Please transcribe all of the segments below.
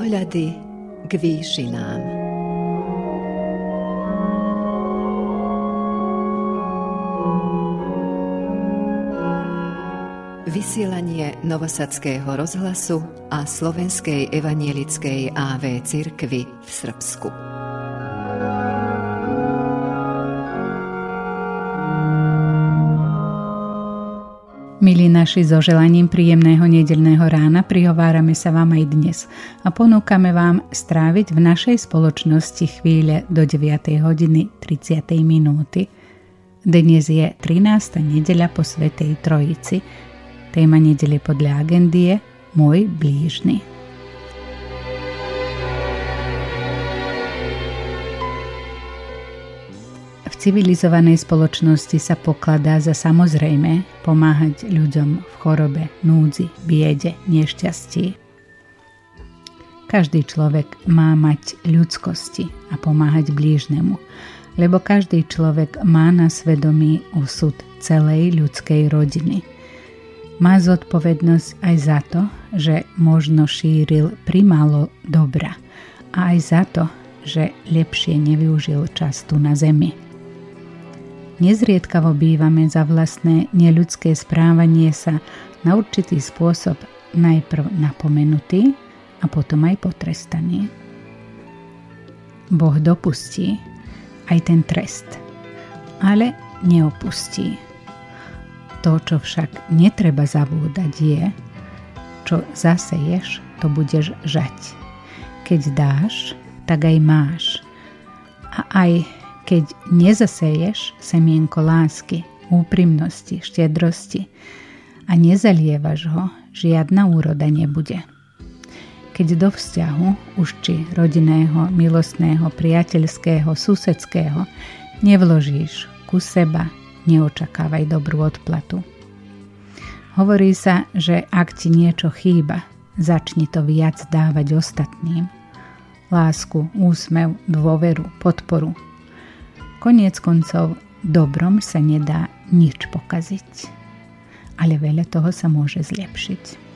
Pohľady k výšinám. Vysielanie Novosadského rozhlasu a Slovenskej evanielickej AV cirkvy v Srbsku. Milí naši, so želaním príjemného nedelného rána prihovárame sa vám aj dnes a ponúkame vám stráviť v našej spoločnosti chvíle do 9. hodiny 30. minúty. Dnes je 13. nedeľa po Svetej Trojici. Téma nedele podľa agendy je Môj blížny. Civilizovanej spoločnosti sa pokladá za samozrejme pomáhať ľuďom v chorobe, núdzi, biede, nešťastí. Každý človek má mať ľudskosti a pomáhať blížnemu, lebo každý človek má na svedomí osud celej ľudskej rodiny. Má zodpovednosť aj za to, že možno šíril primálo dobra a aj za to, že lepšie nevyužil čas tu na zemi. Nezriedkavo bývame za vlastné neľudské správanie sa na určitý spôsob najprv napomenutý a potom aj potrestaný. Boh dopustí aj ten trest, ale neopustí. To, čo však netreba zavúdať je, čo zaseješ, to budeš žať. Keď dáš, tak aj máš. A aj keď nezaseješ semienko lásky, úprimnosti, štedrosti a nezalievaš ho, žiadna úroda nebude. Keď do vzťahu, už či rodinného, milostného, priateľského, susedského, nevložíš ku seba, neočakávaj dobrú odplatu. Hovorí sa, že ak ti niečo chýba, začni to viac dávať ostatným. Lásku, úsmev, dôveru, podporu, Koniec koncov, dobrom sa nedá nič pokaziť, ale veľa toho sa môže zlepšiť.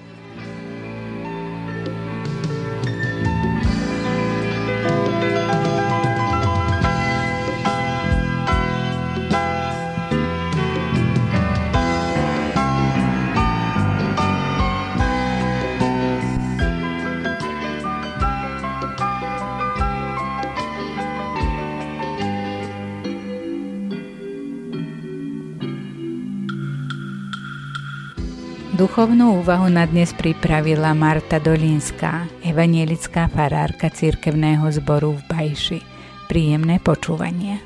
Duchovnú úvahu na dnes pripravila Marta Dolínska, evanielická farárka cirkevného zboru v Bajši. Príjemné počúvanie.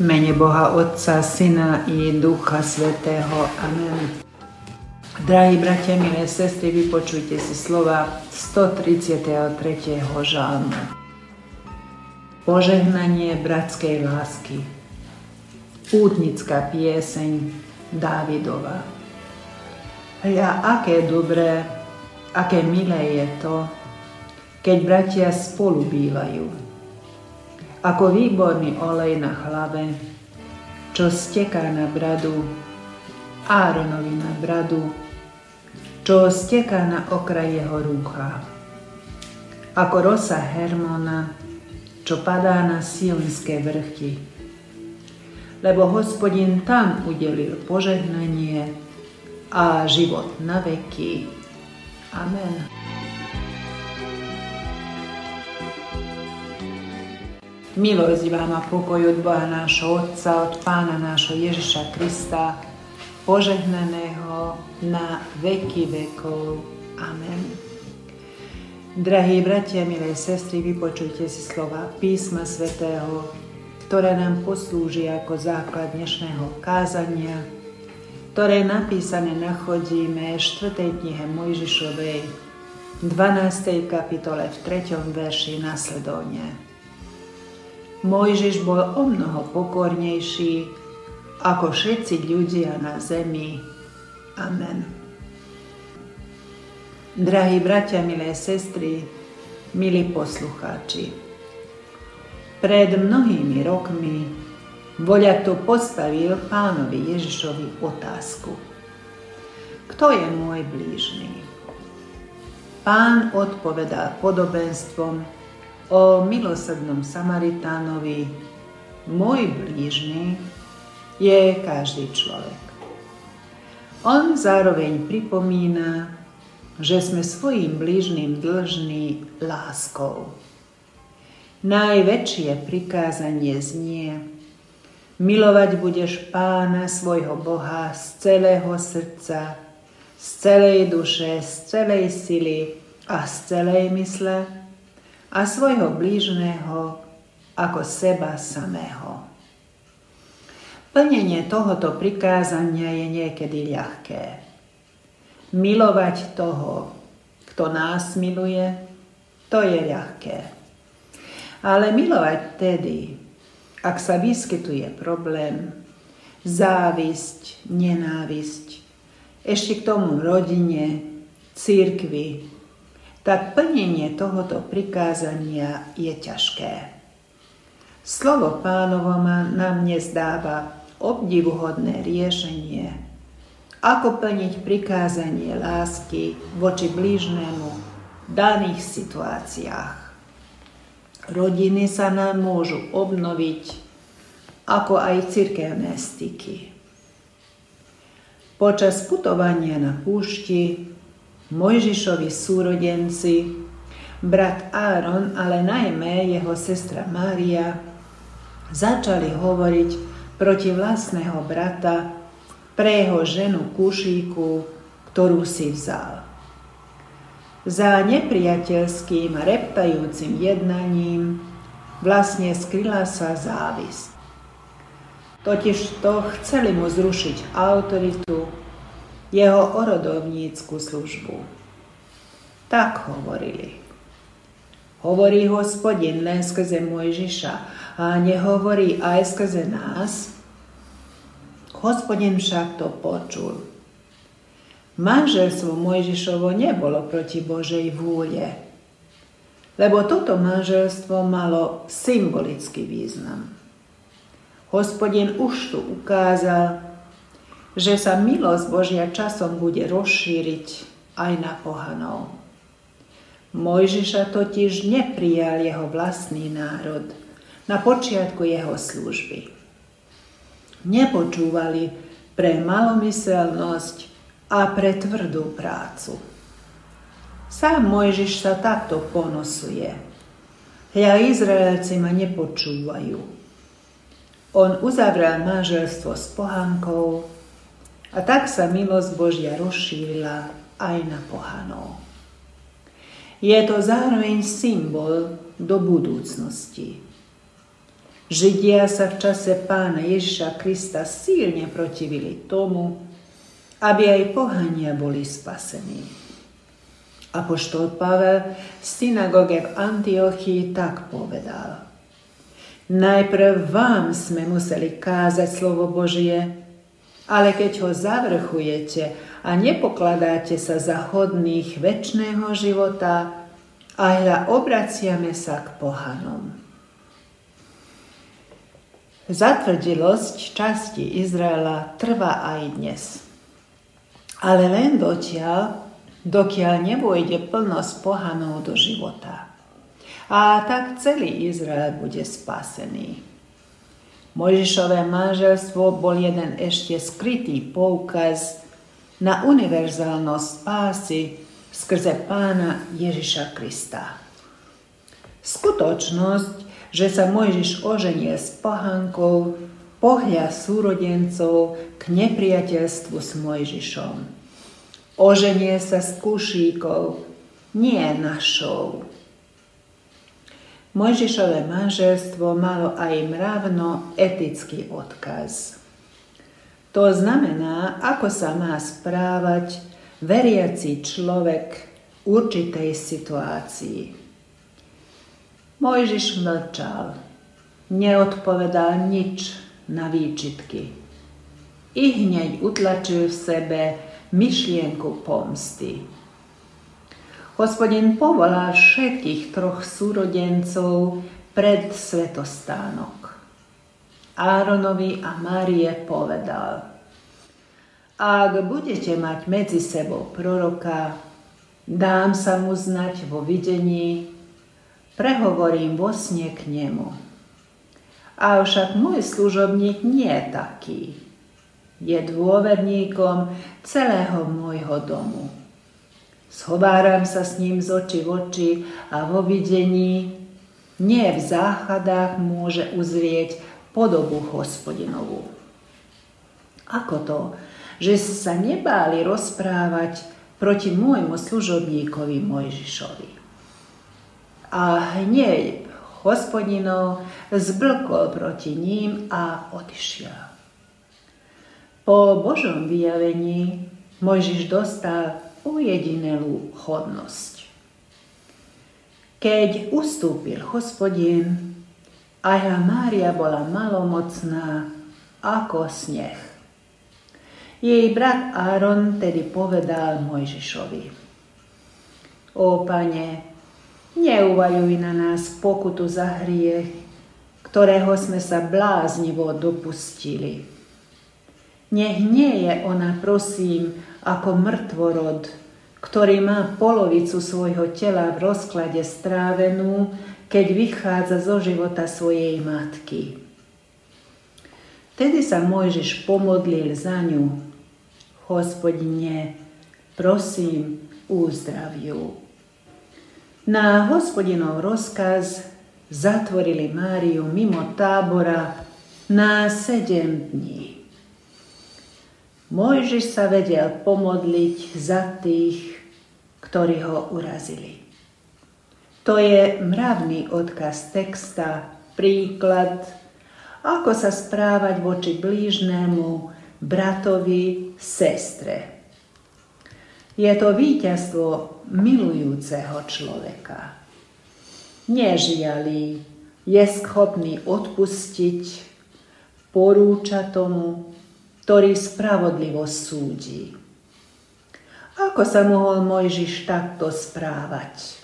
Mene Boha Otca, Syna i Ducha Svetého. Amen. Drahí bratia, milé sestry, vypočujte si slova 133. žalmu. Požehnanie bratskej lásky. Pútnická pieseň Dávidova. Ja, aké dobré, aké milé je to, keď bratia spolu bývajú. Ako výborný olej na hlave, čo steká na bradu, Áronovi na bradu, čo steká na okraj jeho rúcha. Ako rosa Hermona, čo padá na sionské vrchy. Lebo hospodin tam udelil požehnanie, a život na veky. Amen. Milosť vám a pokoj od Boha nášho Otca, od Pána nášho Ježiša Krista, požehnaného na veky vekov. Amen. Drahí bratia, milé sestry, vypočujte si slova písma svätého, ktoré nám poslúži ako základ dnešného kázania, ktoré napísané nachodíme v 4. knihe Mojžišovej, 12. kapitole v 3. verši nasledovne. Mojžiš bol o mnoho pokornejší ako všetci ľudia na zemi. Amen. Drahí bratia, milé sestry, milí poslucháči, pred mnohými rokmi Voľa to postavil pánovi Ježišovi otázku. Kto je môj blížny? Pán odpovedal podobenstvom o milosrdnom Samaritánovi. Môj blížny je každý človek. On zároveň pripomína, že sme svojim blížnym dlžní láskou. Najväčšie prikázanie znie Milovať budeš pána svojho Boha z celého srdca, z celej duše, z celej sily a z celej mysle a svojho blížneho ako seba samého. Plnenie tohoto prikázania je niekedy ľahké. Milovať toho, kto nás miluje, to je ľahké. Ale milovať tedy, ak sa vyskytuje problém, závisť, nenávisť, ešte k tomu rodine, církvi, tak plnenie tohoto prikázania je ťažké. Slovo pánovo nám dnes dáva obdivuhodné riešenie, ako plniť prikázanie lásky voči blížnemu v daných situáciách. Rodiny sa nám môžu obnoviť, ako aj cirkevné styky. Počas putovania na púšti Mojžišovi súrodenci, brat Áron, ale najmä jeho sestra Mária, začali hovoriť proti vlastného brata pre jeho ženu Kušíku, ktorú si vzal. Za nepriateľským reptajúcim jednaním vlastne skryla sa závisť. Totiž to chceli mu zrušiť autoritu, jeho orodovnícku službu. Tak hovorili. Hovorí hospodin len skrze Mojžiša a nehovorí aj skrze nás. Hospodin však to počul Manželstvo Mojžišovo nebolo proti Božej vôle, lebo toto manželstvo malo symbolický význam. Hospodin už tu ukázal, že sa milosť Božia časom bude rozšíriť aj na pohanov. Mojžiša totiž neprijal jeho vlastný národ na počiatku jeho služby. Nepočúvali pre malomyselnosť a pre tvrdú prácu. Sám Mojžiš sa takto ponosuje. Hľa Izraelci ma nepočúvajú. On uzavrel manželstvo s pohankou a tak sa milosť Božia rozšírila aj na pohanov. Je to zároveň symbol do budúcnosti. Židia sa v čase pána Ježiša Krista silne protivili tomu, aby aj pohania boli spasení. Apoštol Pavel v synagóge v Antiochii tak povedal. Najprv vám sme museli kázať slovo Božie, ale keď ho zavrchujete a nepokladáte sa za hodných väčšného života, a obraciame sa k pohanom. Zatvrdilosť časti Izraela trvá aj dnes ale len dotiaľ, dokiaľ nevojde plnosť pohanov do života. A tak celý Izrael bude spasený. Mojžišové manželstvo bol jeden ešte skrytý poukaz na univerzálnosť spásy skrze pána Ježiša Krista. Skutočnosť, že sa Mojžiš oženie s pohankou, pohľa súrodencov k nepriateľstvu s Mojžišom. Oženie sa s kušíkov, nie našou. Mojžišové manželstvo malo aj mravno-etický odkaz. To znamená, ako sa má správať veriaci človek v určitej situácii. Mojžiš mlčal, neodpovedal nič na výčitky. I hneď utlačil v sebe myšlienku pomsty. Hospodin povolal všetkých troch súrodencov pred svetostánok. Áronovi a Márie povedal, ak budete mať medzi sebou proroka, Dám sa mu znať vo videní, prehovorím vo sne k nemu. Avšak môj služobník nie je taký. Je dôverníkom celého môjho domu. Schováram sa s ním z oči v oči a vo videní, nie v záchadách môže uzrieť podobu hospodinovú. Ako to, že sa nebáli rozprávať proti môjmu služobníkovi Mojžišovi. A hneď hospodinov zblkol proti ním a odišiel. Po Božom vyjavení Mojžiš dostal ujedinelú chodnosť. Keď ustúpil hospodin, aj Mária bola malomocná ako sneh. Jej brat Áron tedy povedal Mojžišovi. O pane, neuvaľuj na nás pokutu za hriech, ktorého sme sa bláznivo dopustili. Nech nie je ona, prosím, ako mŕtvorod, ktorý má polovicu svojho tela v rozklade strávenú, keď vychádza zo života svojej matky. Tedy sa Mojžiš pomodlil za ňu Hospodine, prosím, uzdraviu. Na hospodinov rozkaz zatvorili Máriu mimo tábora na sedem dní. Mojžiš sa vedel pomodliť za tých, ktorí ho urazili. To je mravný odkaz texta, príklad, ako sa správať voči blížnému, bratovi, sestre. Je to víťazstvo milujúceho človeka. Nežiali, je schopný odpustiť, porúča tomu, ktorý spravodlivo súdi. Ako sa mohol Mojžiš takto správať?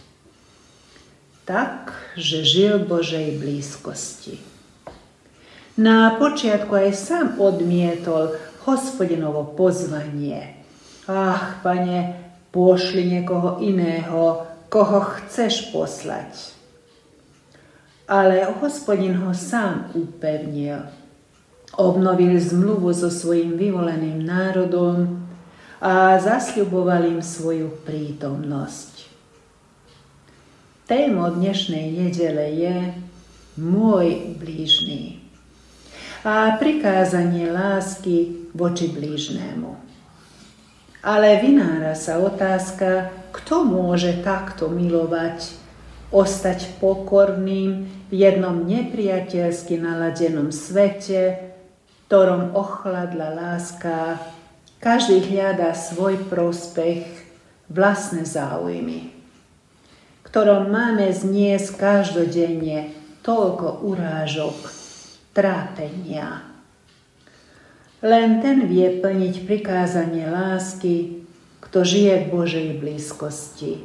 Tak, že žil Božej blízkosti. Na počiatku aj sám odmietol hospodinovo pozvanie. Ach, pane, pošli niekoho iného, koho chceš poslať. Ale hospodin ho sám upevnil. Obnovil zmluvu so svojim vyvoleným národom a zasľuboval im svoju prítomnosť. Témo dnešnej nedele je môj blížny a prikázanie lásky voči blížnému. Ale vynára sa otázka, kto môže takto milovať, ostať pokorným v jednom nepriateľsky naladenom svete, ktorom ochladla láska, každý hľadá svoj prospech, vlastné záujmy, ktorom máme zniesť každodenne toľko urážok, trápenia. Len ten vie plniť prikázanie lásky, kto žije v Božej blízkosti.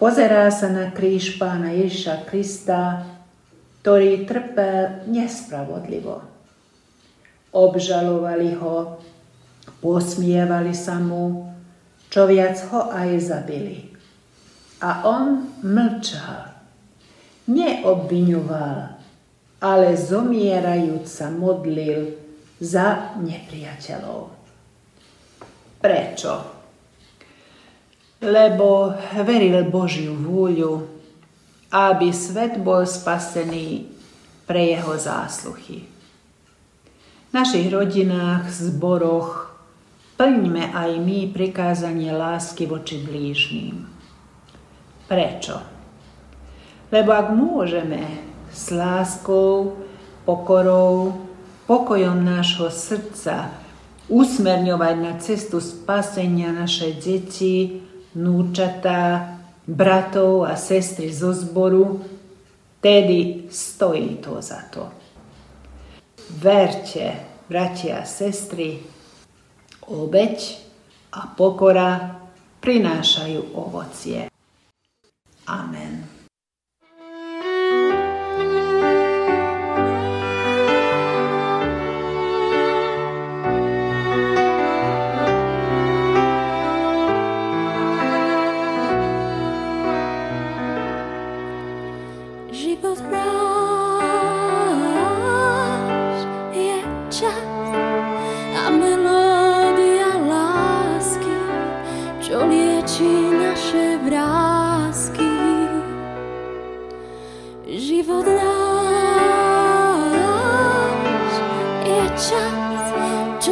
Pozerá sa na kríž pána Ježiša Krista, ktorý trpel nespravodlivo. Obžalovali ho, posmievali sa mu, čo viac ho aj zabili. A on mlčal, neobviňoval, ale zomierajúc sa modlil za nepriateľov. Prečo? Lebo veril Božiu vôľu, aby svet bol spasený pre jeho zásluchy. V našich rodinách, zboroch plňme aj my prikázanie lásky voči blížným. Prečo? Lebo ak môžeme s láskou, pokorou, pokojom nášho srdca usmerňovať na cestu spasenia naše deti, núčatá, bratov a sestry zo zboru, tedy stojí to za to. Verte, bratia a sestry, obeď a pokora prinášajú ovocie. Amen.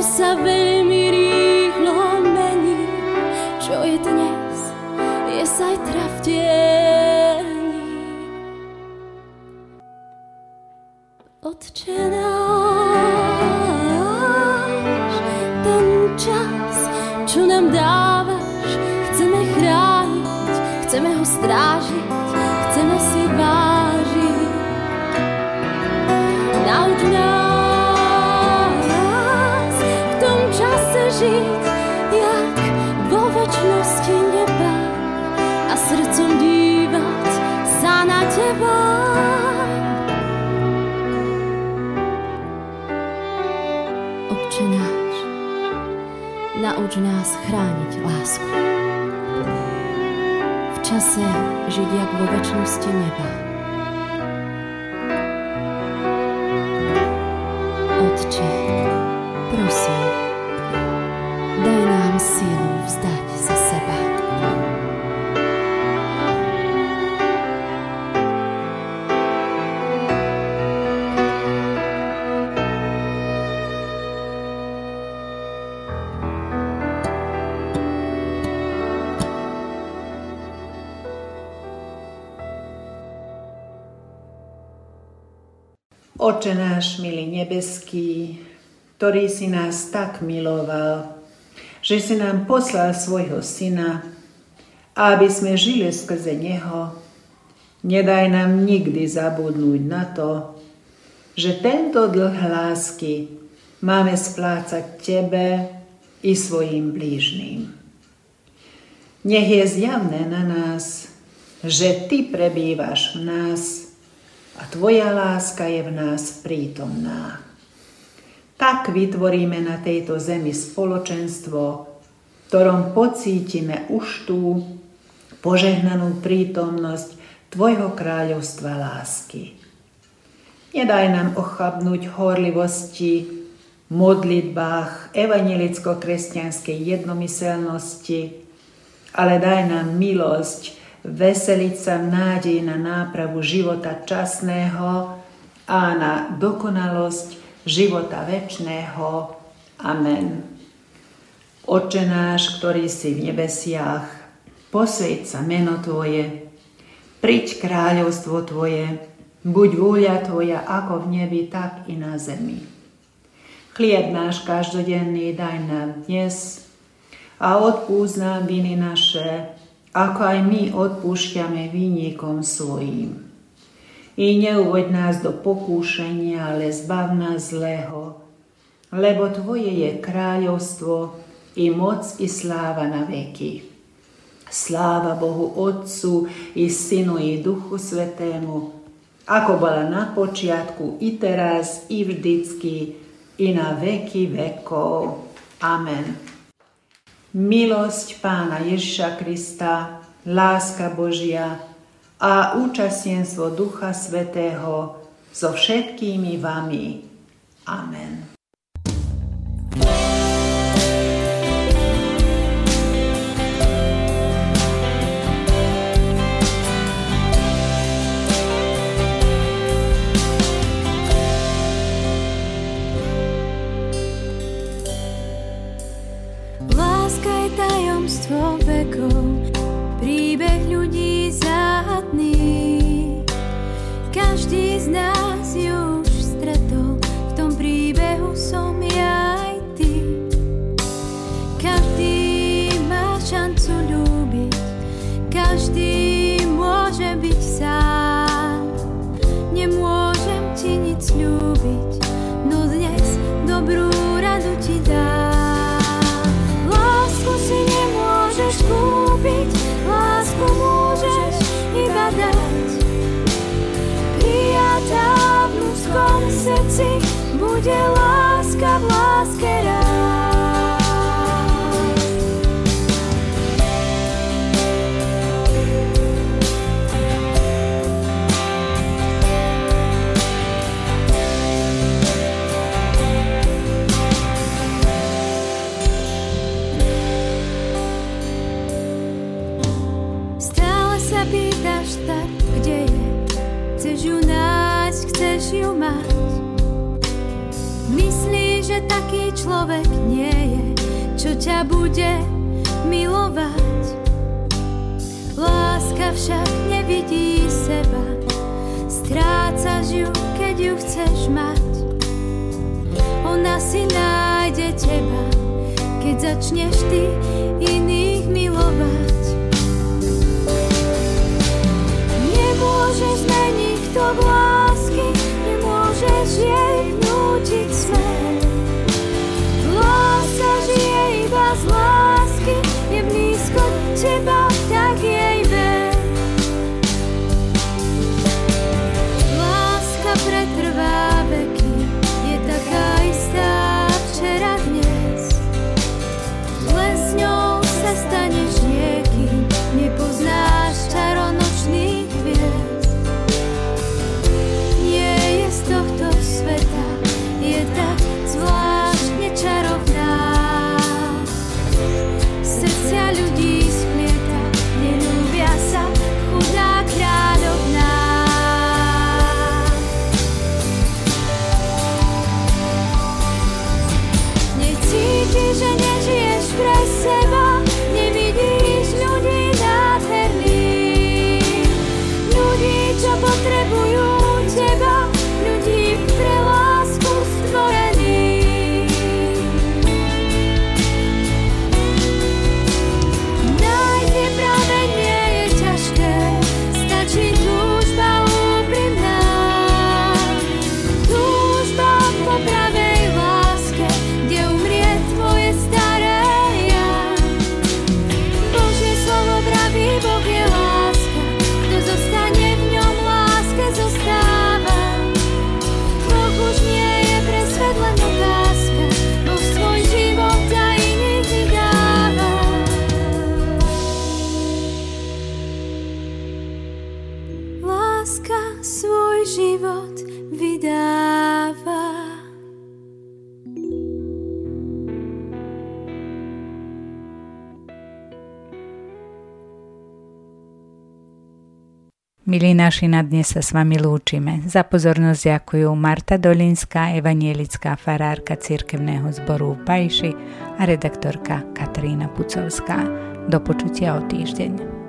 čo sa veľmi rýchlo mení, čo je dnes, je zajtra. Nauč nás chrániť lásku. V čase žiť jak vo väčšnosti neba. Otče, prosím, Oče náš, milý nebeský, ktorý si nás tak miloval, že si nám poslal svojho syna, aby sme žili skrze neho, nedaj nám nikdy zabudnúť na to, že tento dlh lásky máme splácať Tebe i svojim blížným. Nech je zjavné na nás, že Ty prebývaš v nás, a Tvoja láska je v nás prítomná. Tak vytvoríme na tejto zemi spoločenstvo, v ktorom pocítime už tú požehnanú prítomnosť Tvojho kráľovstva lásky. Nedaj nám ochabnúť horlivosti, modlitbách, evangelicko-kresťanskej jednomyselnosti, ale daj nám milosť, veseliť sa v nádeji na nápravu života časného a na dokonalosť života väčšného. Amen. Oče náš, ktorý si v nebesiach, posvieť sa meno Tvoje, priď kráľovstvo Tvoje, buď vôľa Tvoja ako v nebi, tak i na zemi. Chlieb náš každodenný daj nám dnes a odpúsť nám viny naše, ako aj my odpúšťame výnikom svojim. I neuvoď nás do pokúšenia, ale zbav nás zlého, lebo Tvoje je kráľovstvo, i moc, i sláva na veky. Sláva Bohu Otcu, i Synu, i Duchu Svetému, ako bola na počiatku, i teraz, i vždycky, i na veky vekov. Amen. Milosť Pána Ježiša Krista, láska Božia a účastenstvo Ducha Svetého so všetkými vami. Amen. štart, tajomstvo vekov, príbeh ľudí záhadný. Každý z nás bude láska v láske rád. Človek nie je, čo ťa bude milovať. Láska však nevidí seba, strácaš ju, keď ju chceš mať. Ona si nájde teba, keď začneš ty iných milovať. Nemôžeš zmeniť to v lásky, nemôžeš jej vnútiť smer. Chuyên Milí naši, na dnes sa s vami lúčime. Za pozornosť ďakujú Marta Dolinská, evanielická farárka cirkevného zboru v Pajši a redaktorka Katarína Pucovská. Do počutia o týždeň.